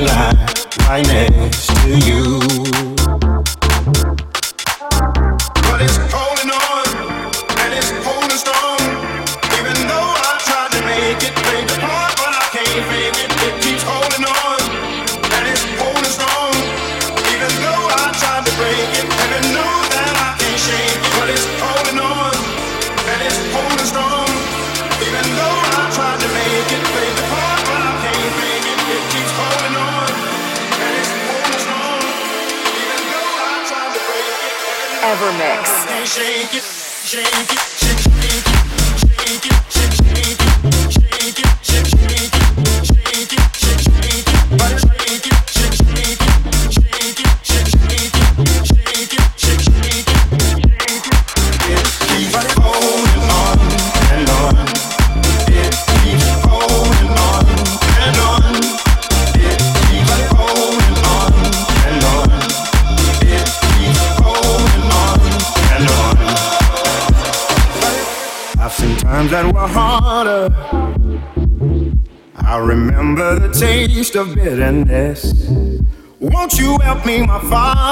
lie right next to you. Of bitterness. Won't you help me, my Father?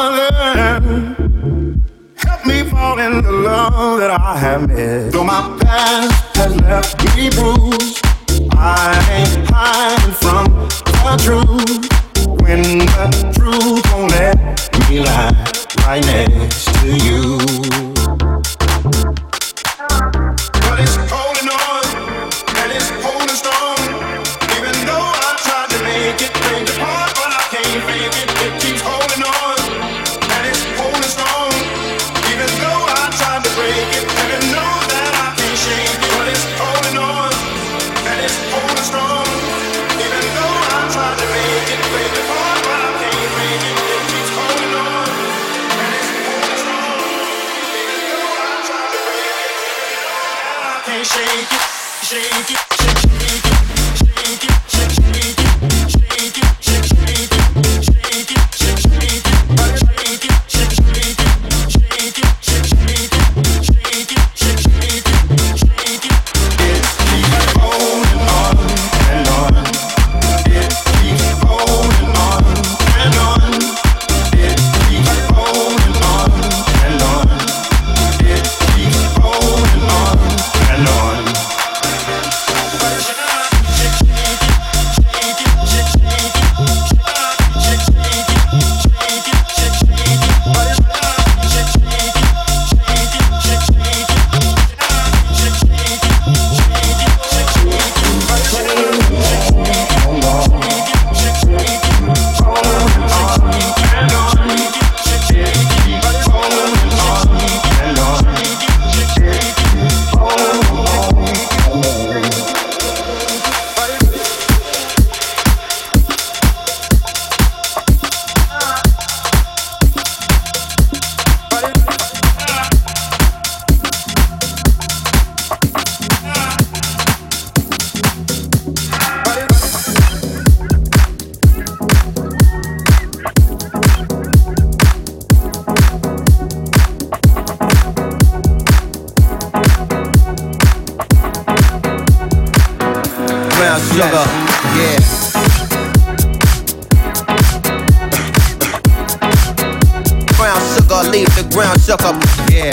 The ground sugar, yeah.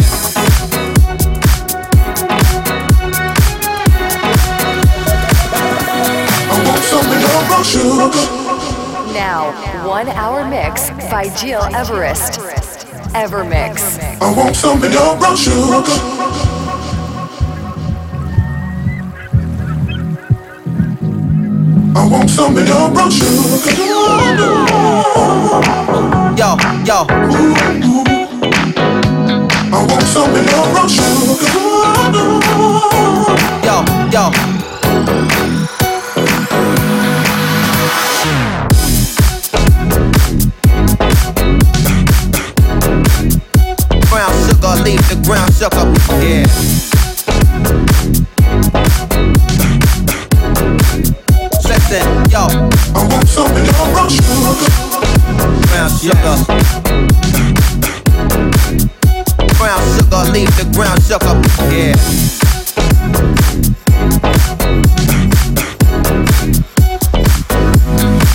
I want some of your sugar. Now, one hour mix by Gil Everest. Evermix. I want some of your brown sugar. I want some of your brown sugar. Yo, yo. I of your brown sugar. Yo, yo. Leave the ground yeah. Listen, yo. I want some of your brown sugar. Brown sugar. Brown leave the ground sugar. Yeah.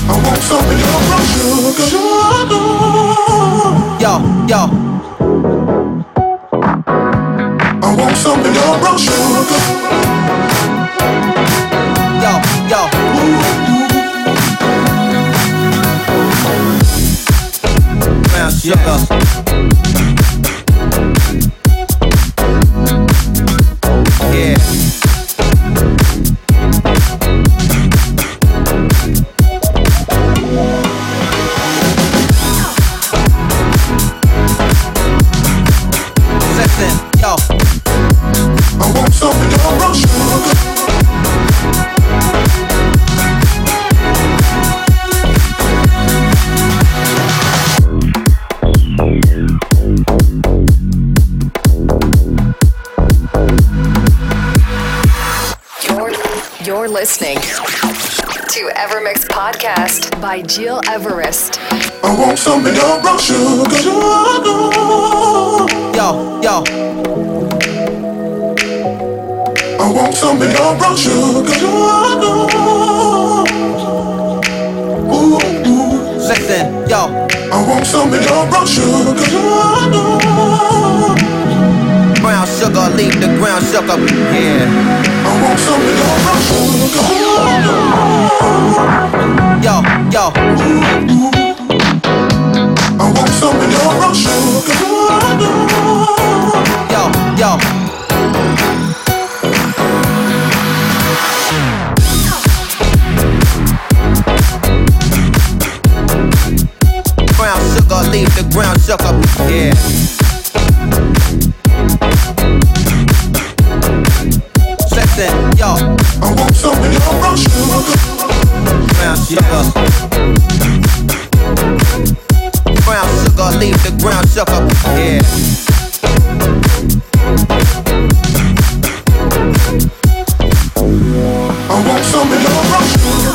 I want some of your brown sugar. Yo, yo. I want some of your brown sugar yo, yo. Brown sugar. Yeah. Listening to Evermix Podcast by Gil Everest. I want some of your brown sugar. Yo, yo. I want some of your brown sugar. Ooh, ooh. Listen, yo. I want some of your brown sugar brown sugar, leave the ground sugar. Yeah. Yo, yo. Of. Brown sugar, leave the ground sugar. Yeah. Sugar. Sugar, ground sugar. Yeah. I want some of your brown sugar.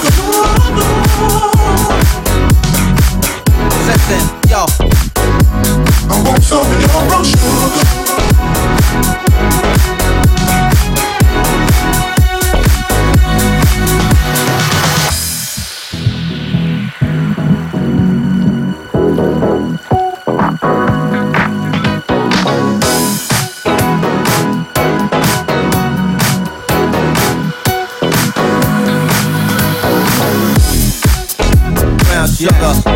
I want some of your brown sugar. Sugar.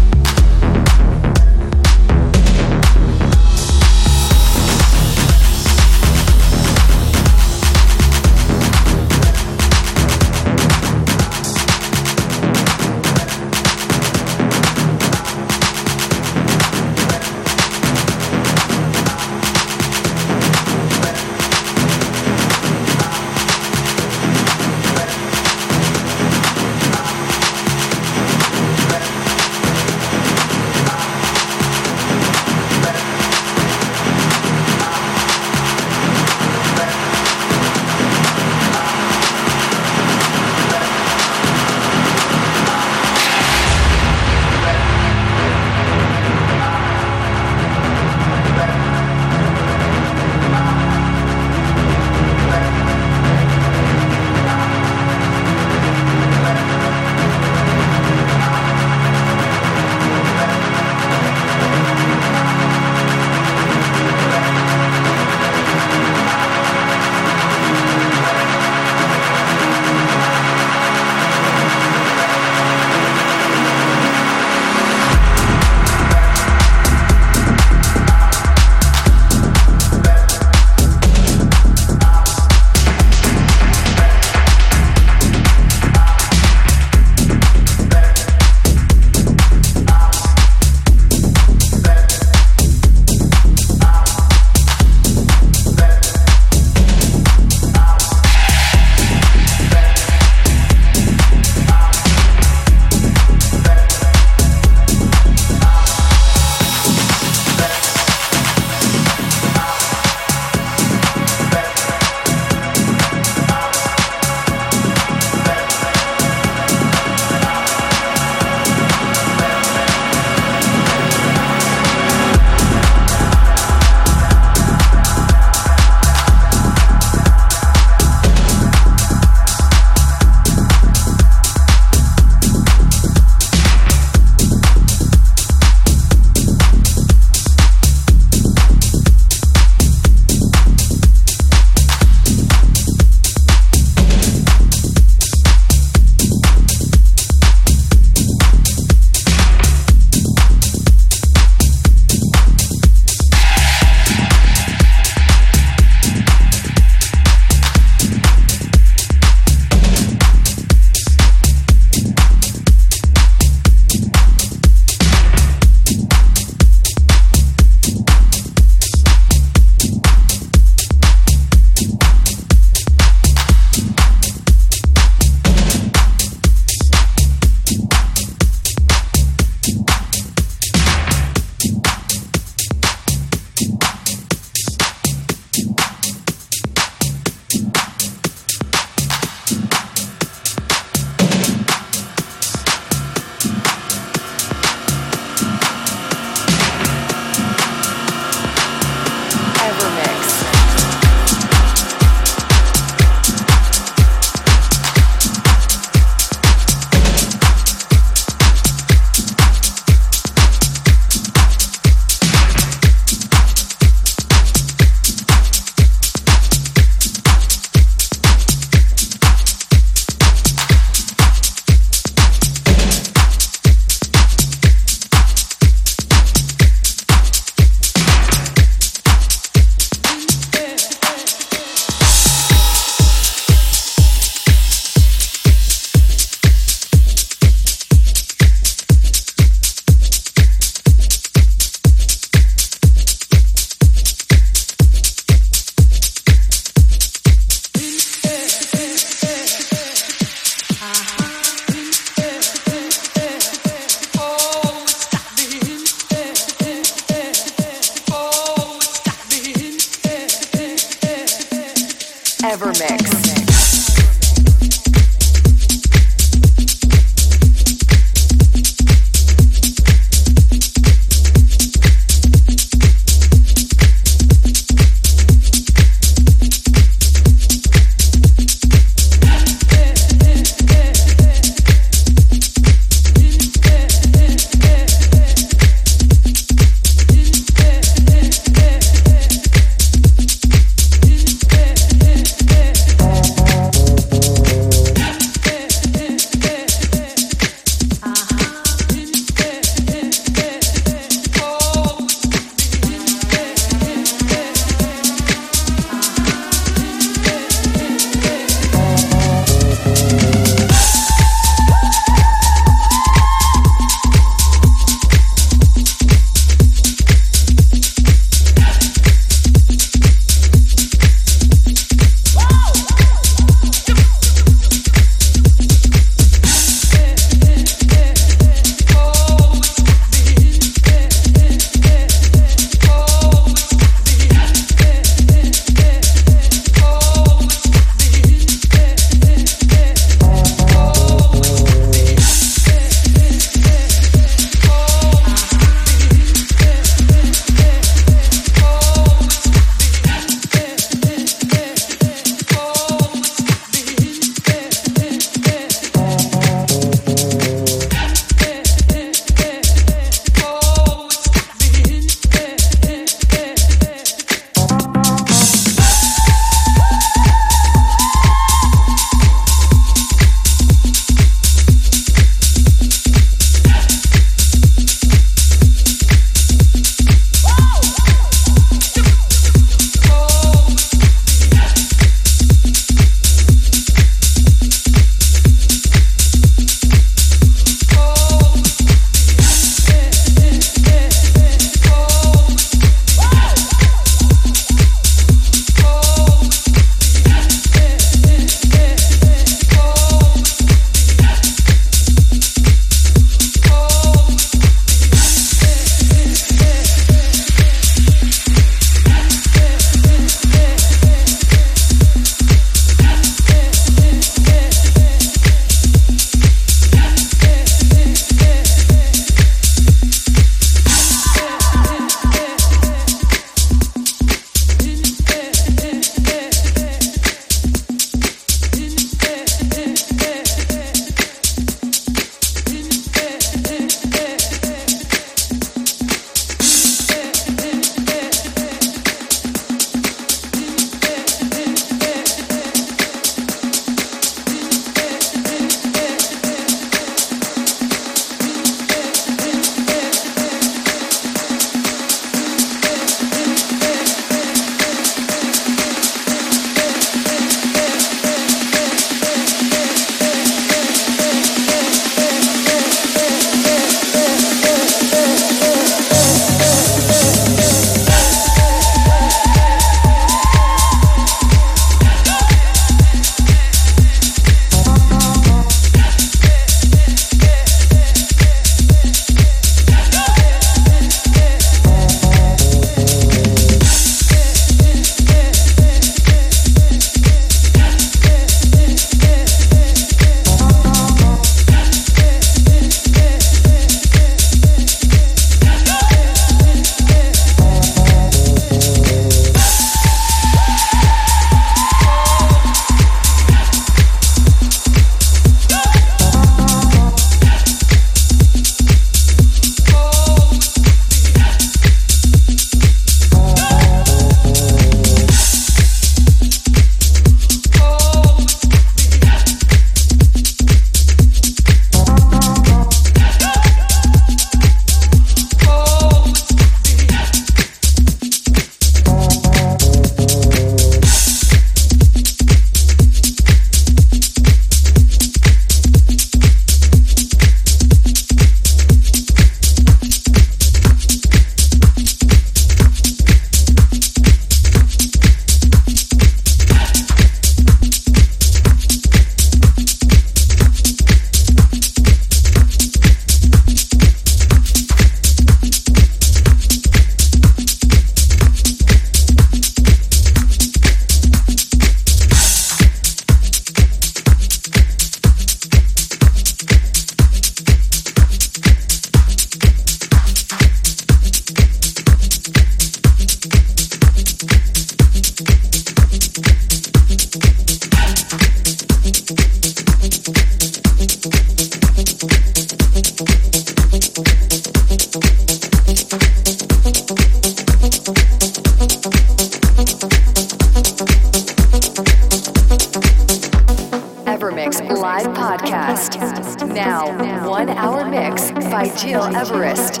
Live podcast. Now, one hour mix by Gil Everest.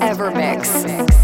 Evermix.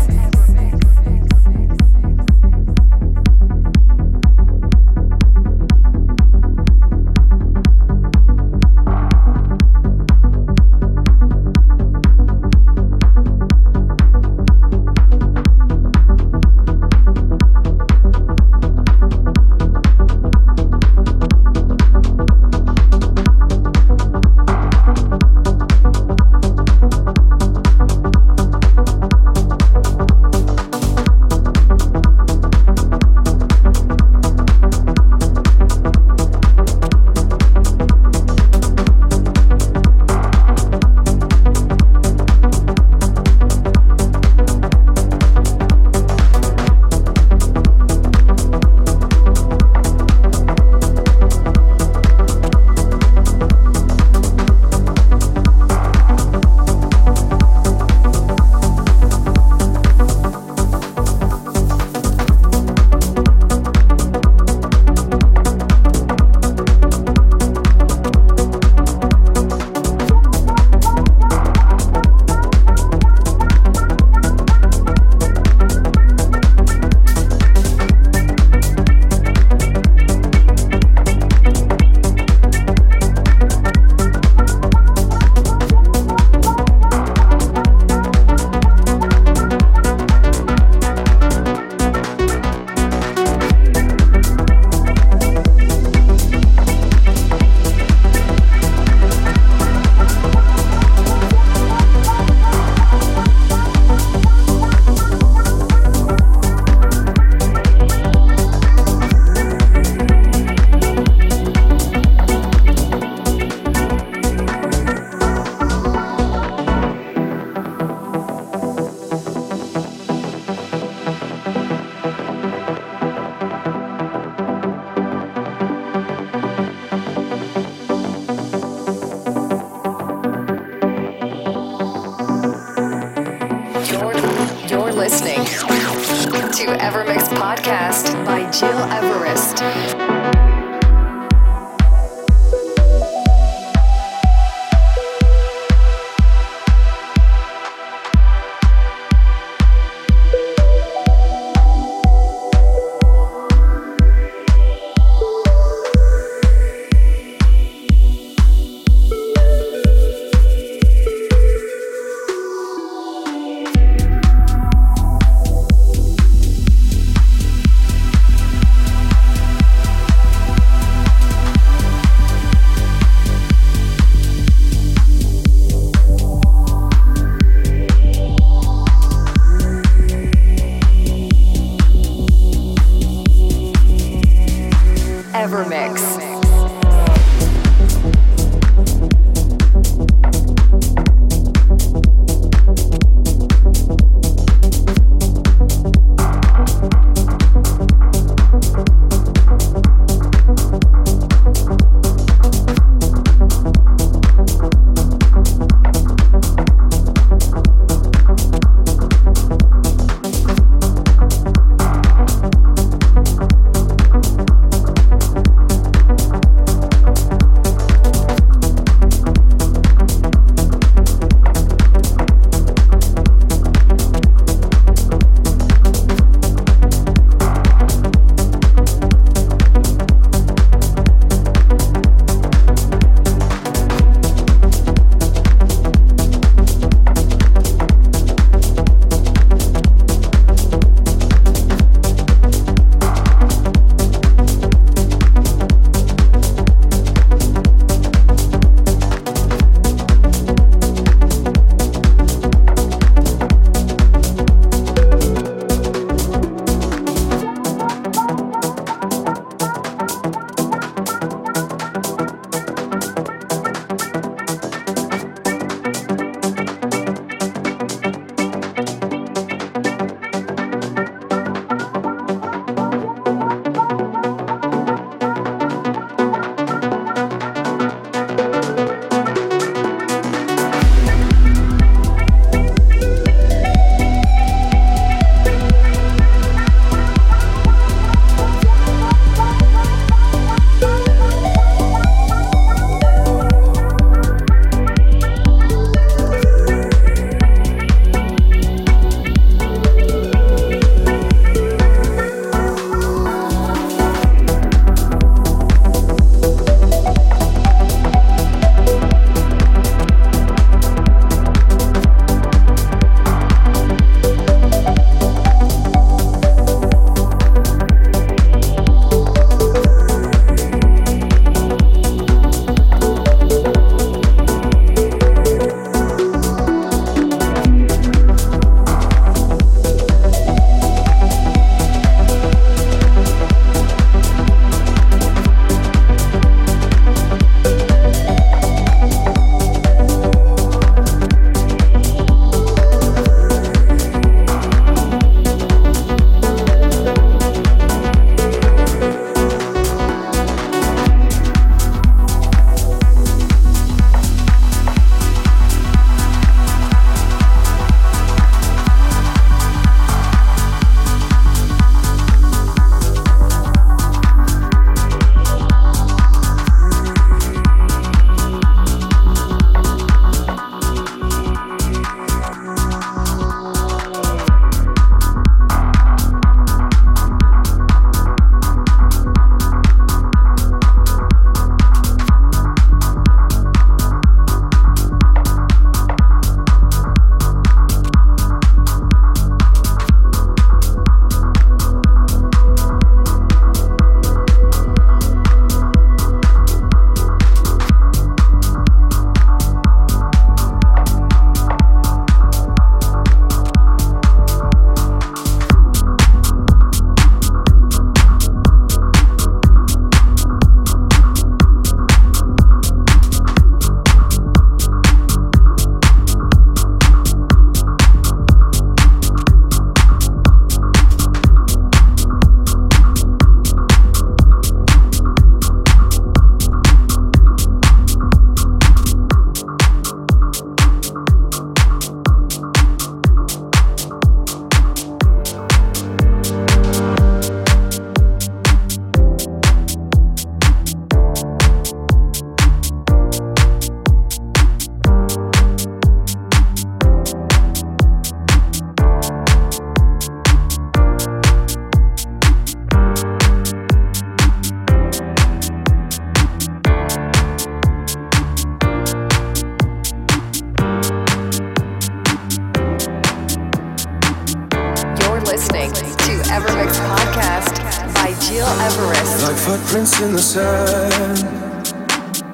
footprints in the sand.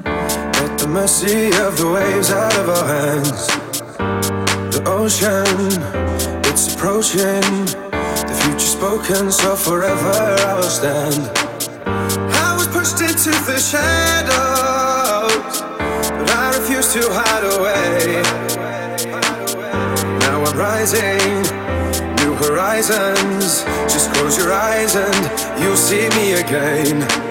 At the mercy of the waves out of our hands. The ocean, it's approaching. The future spoken, so forever I will stand. I was pushed into the shadows But I refuse to hide away. Now I'm rising, new horizons. Just close your eyes and you see me again.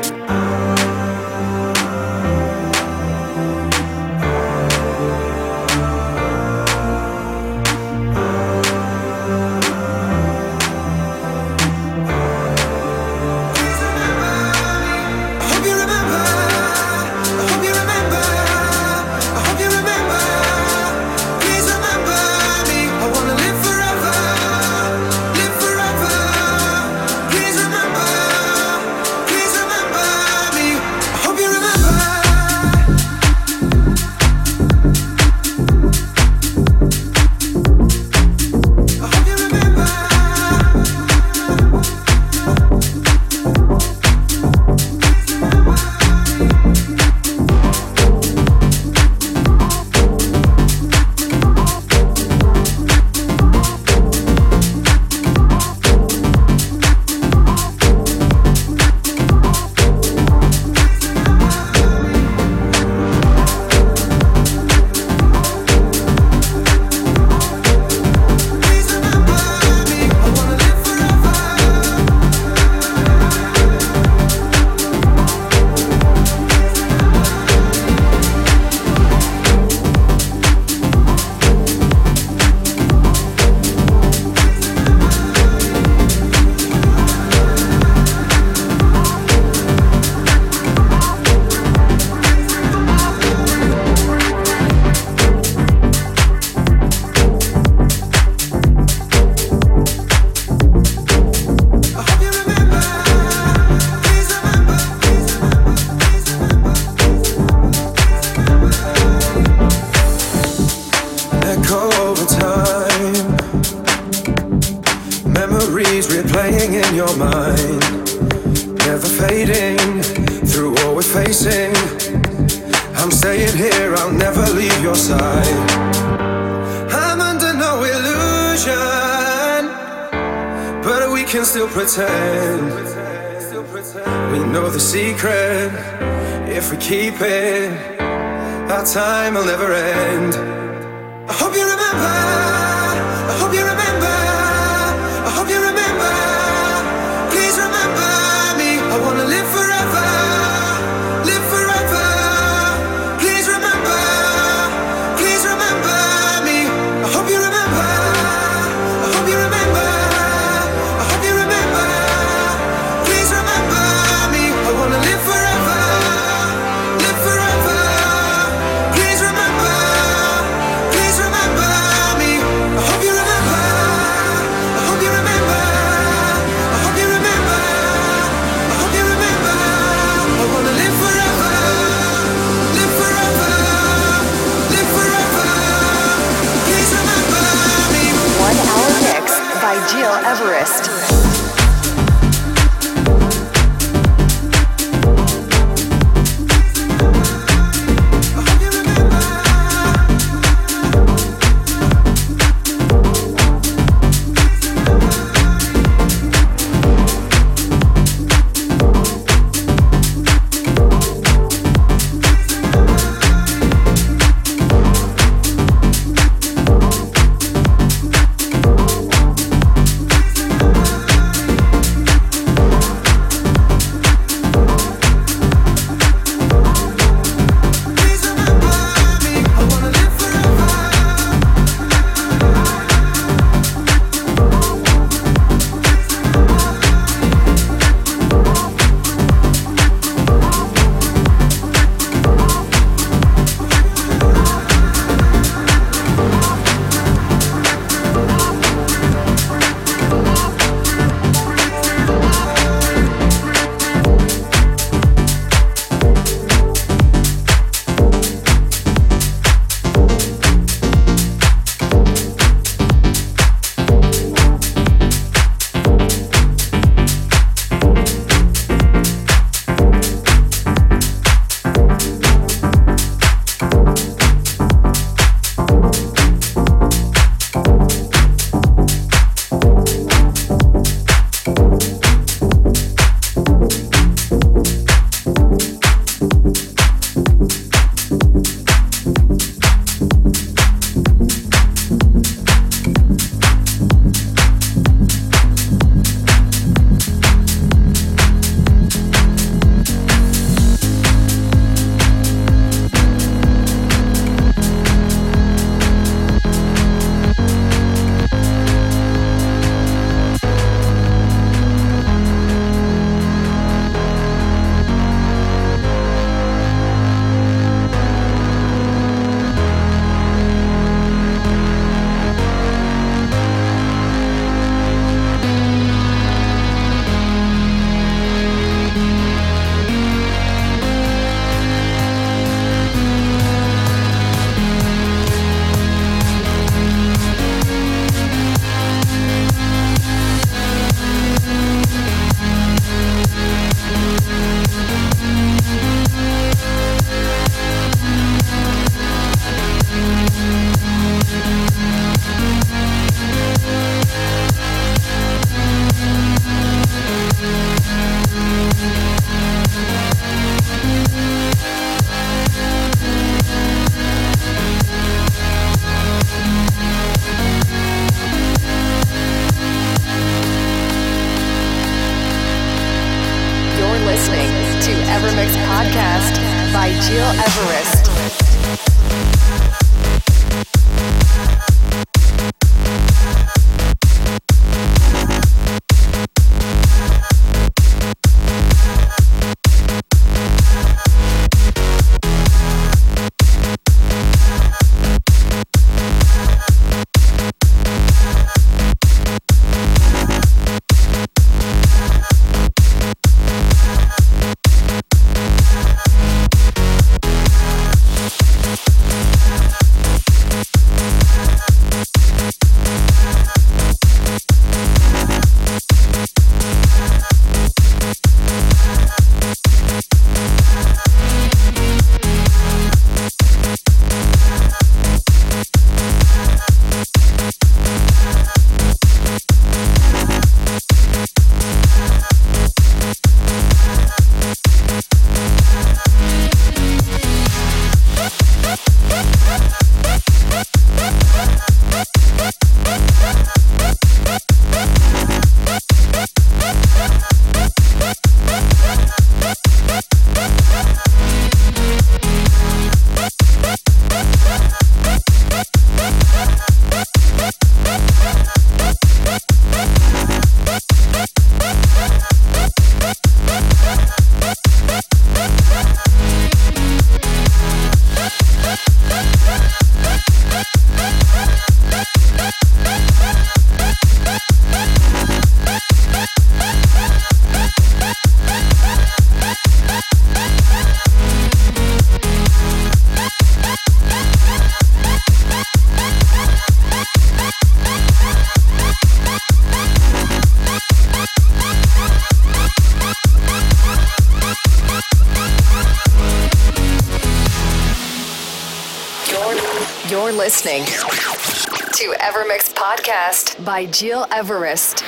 By Gil Everest.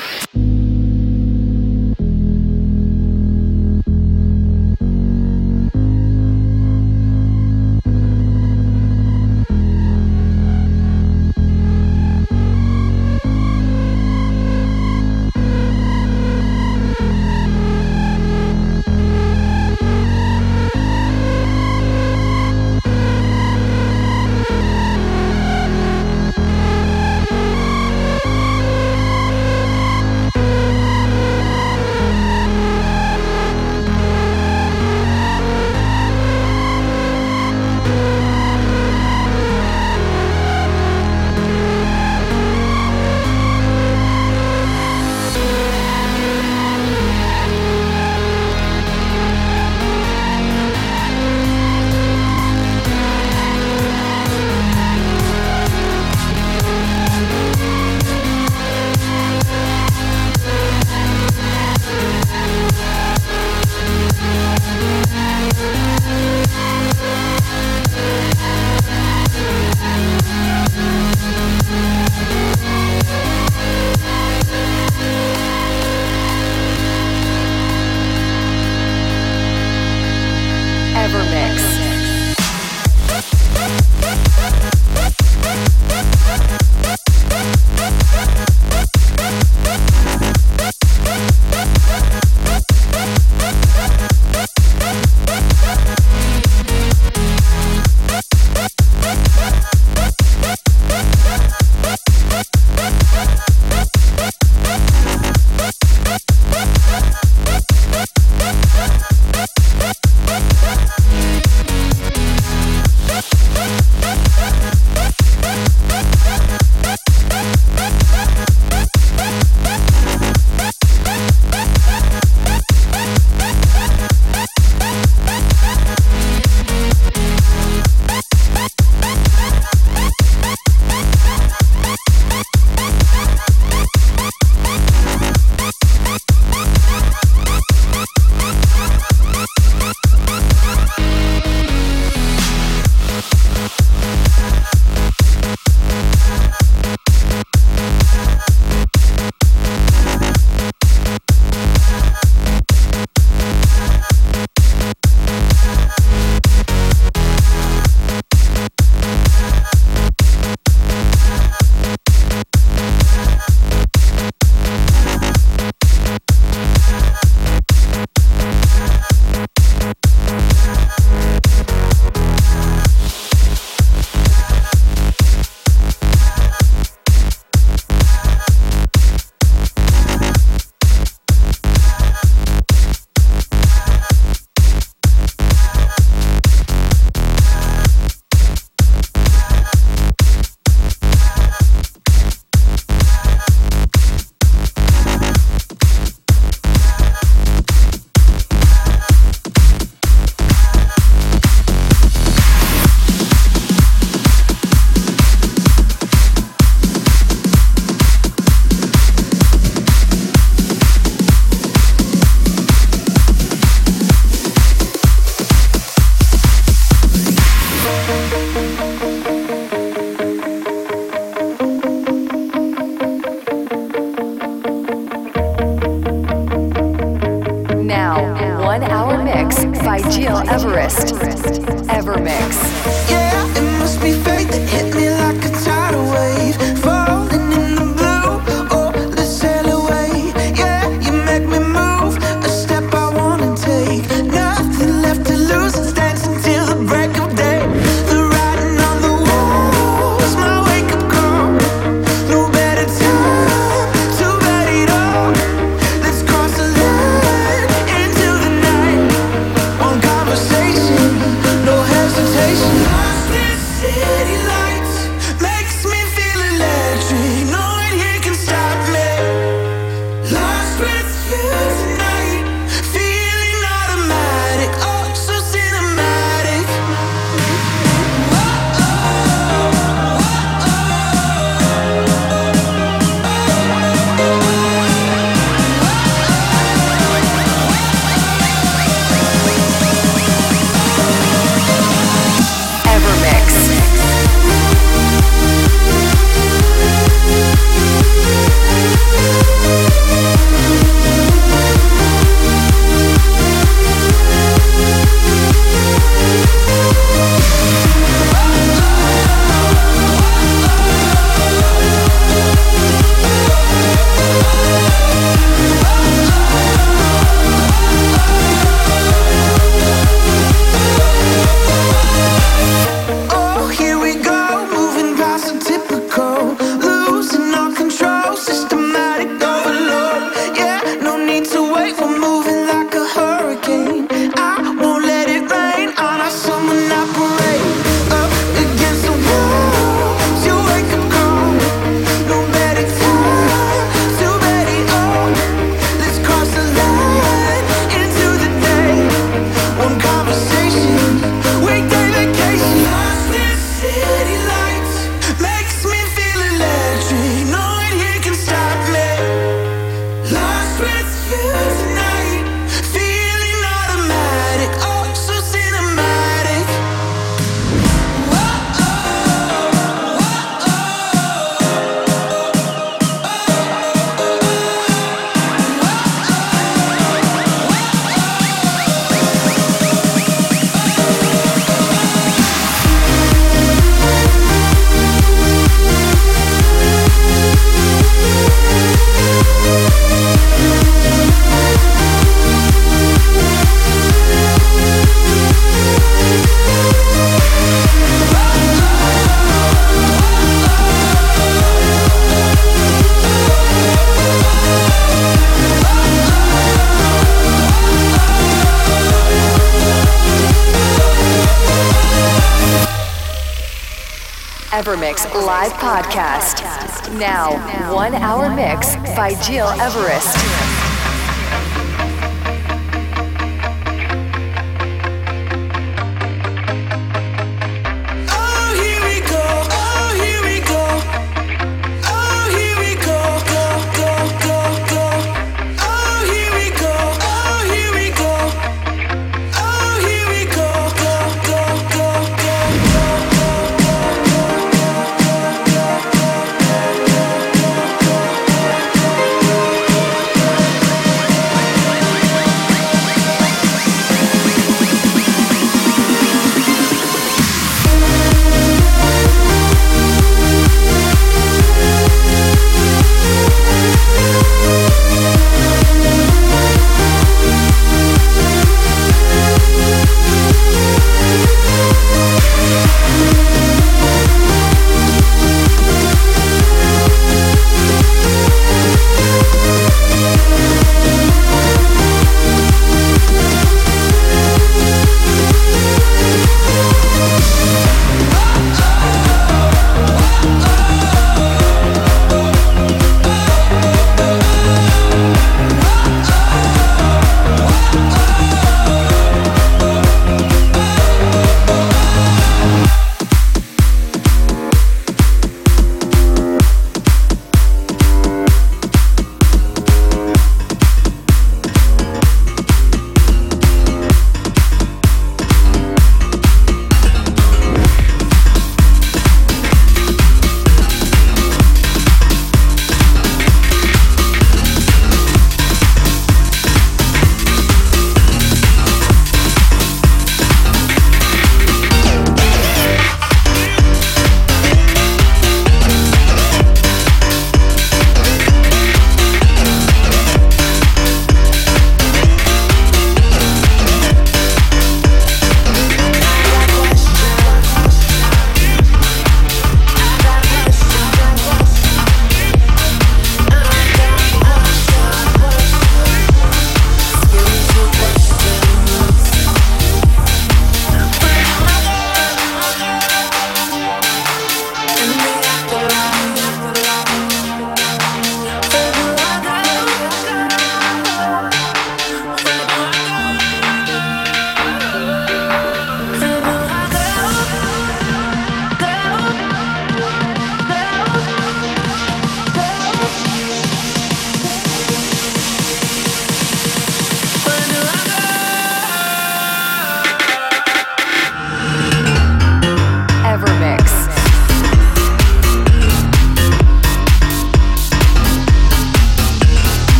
Podcast. Now, one hour mix by Everest. Everest.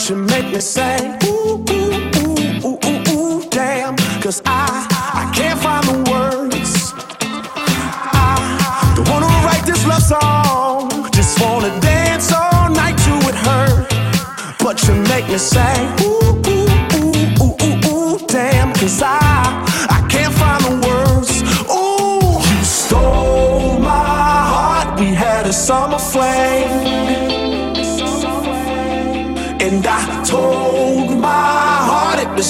But you make me say, ooh, ooh, ooh, ooh, ooh, ooh, damn. cause I, I can't find the words. I don't wanna write this love song, just wanna dance all night to it hurt. But you make me say, ooh, ooh, ooh, ooh, ooh, ooh, damn, cause I,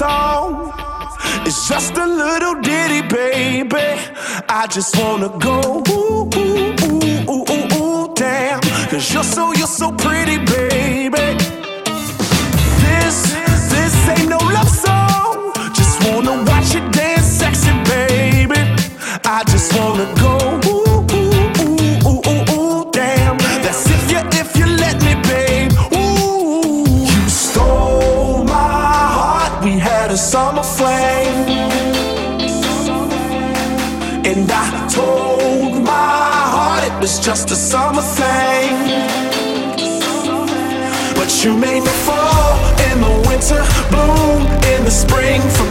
Song. It's just a little ditty, baby. I just wanna go ooh, ooh, ooh, ooh, ooh, ooh, damn. Cause you're so, you're so pretty, baby. Summer thing. But you made me fall in the winter, bloom in the spring. From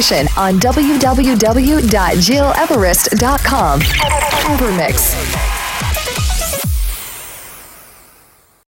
information on www.gileverest.com. Evermix.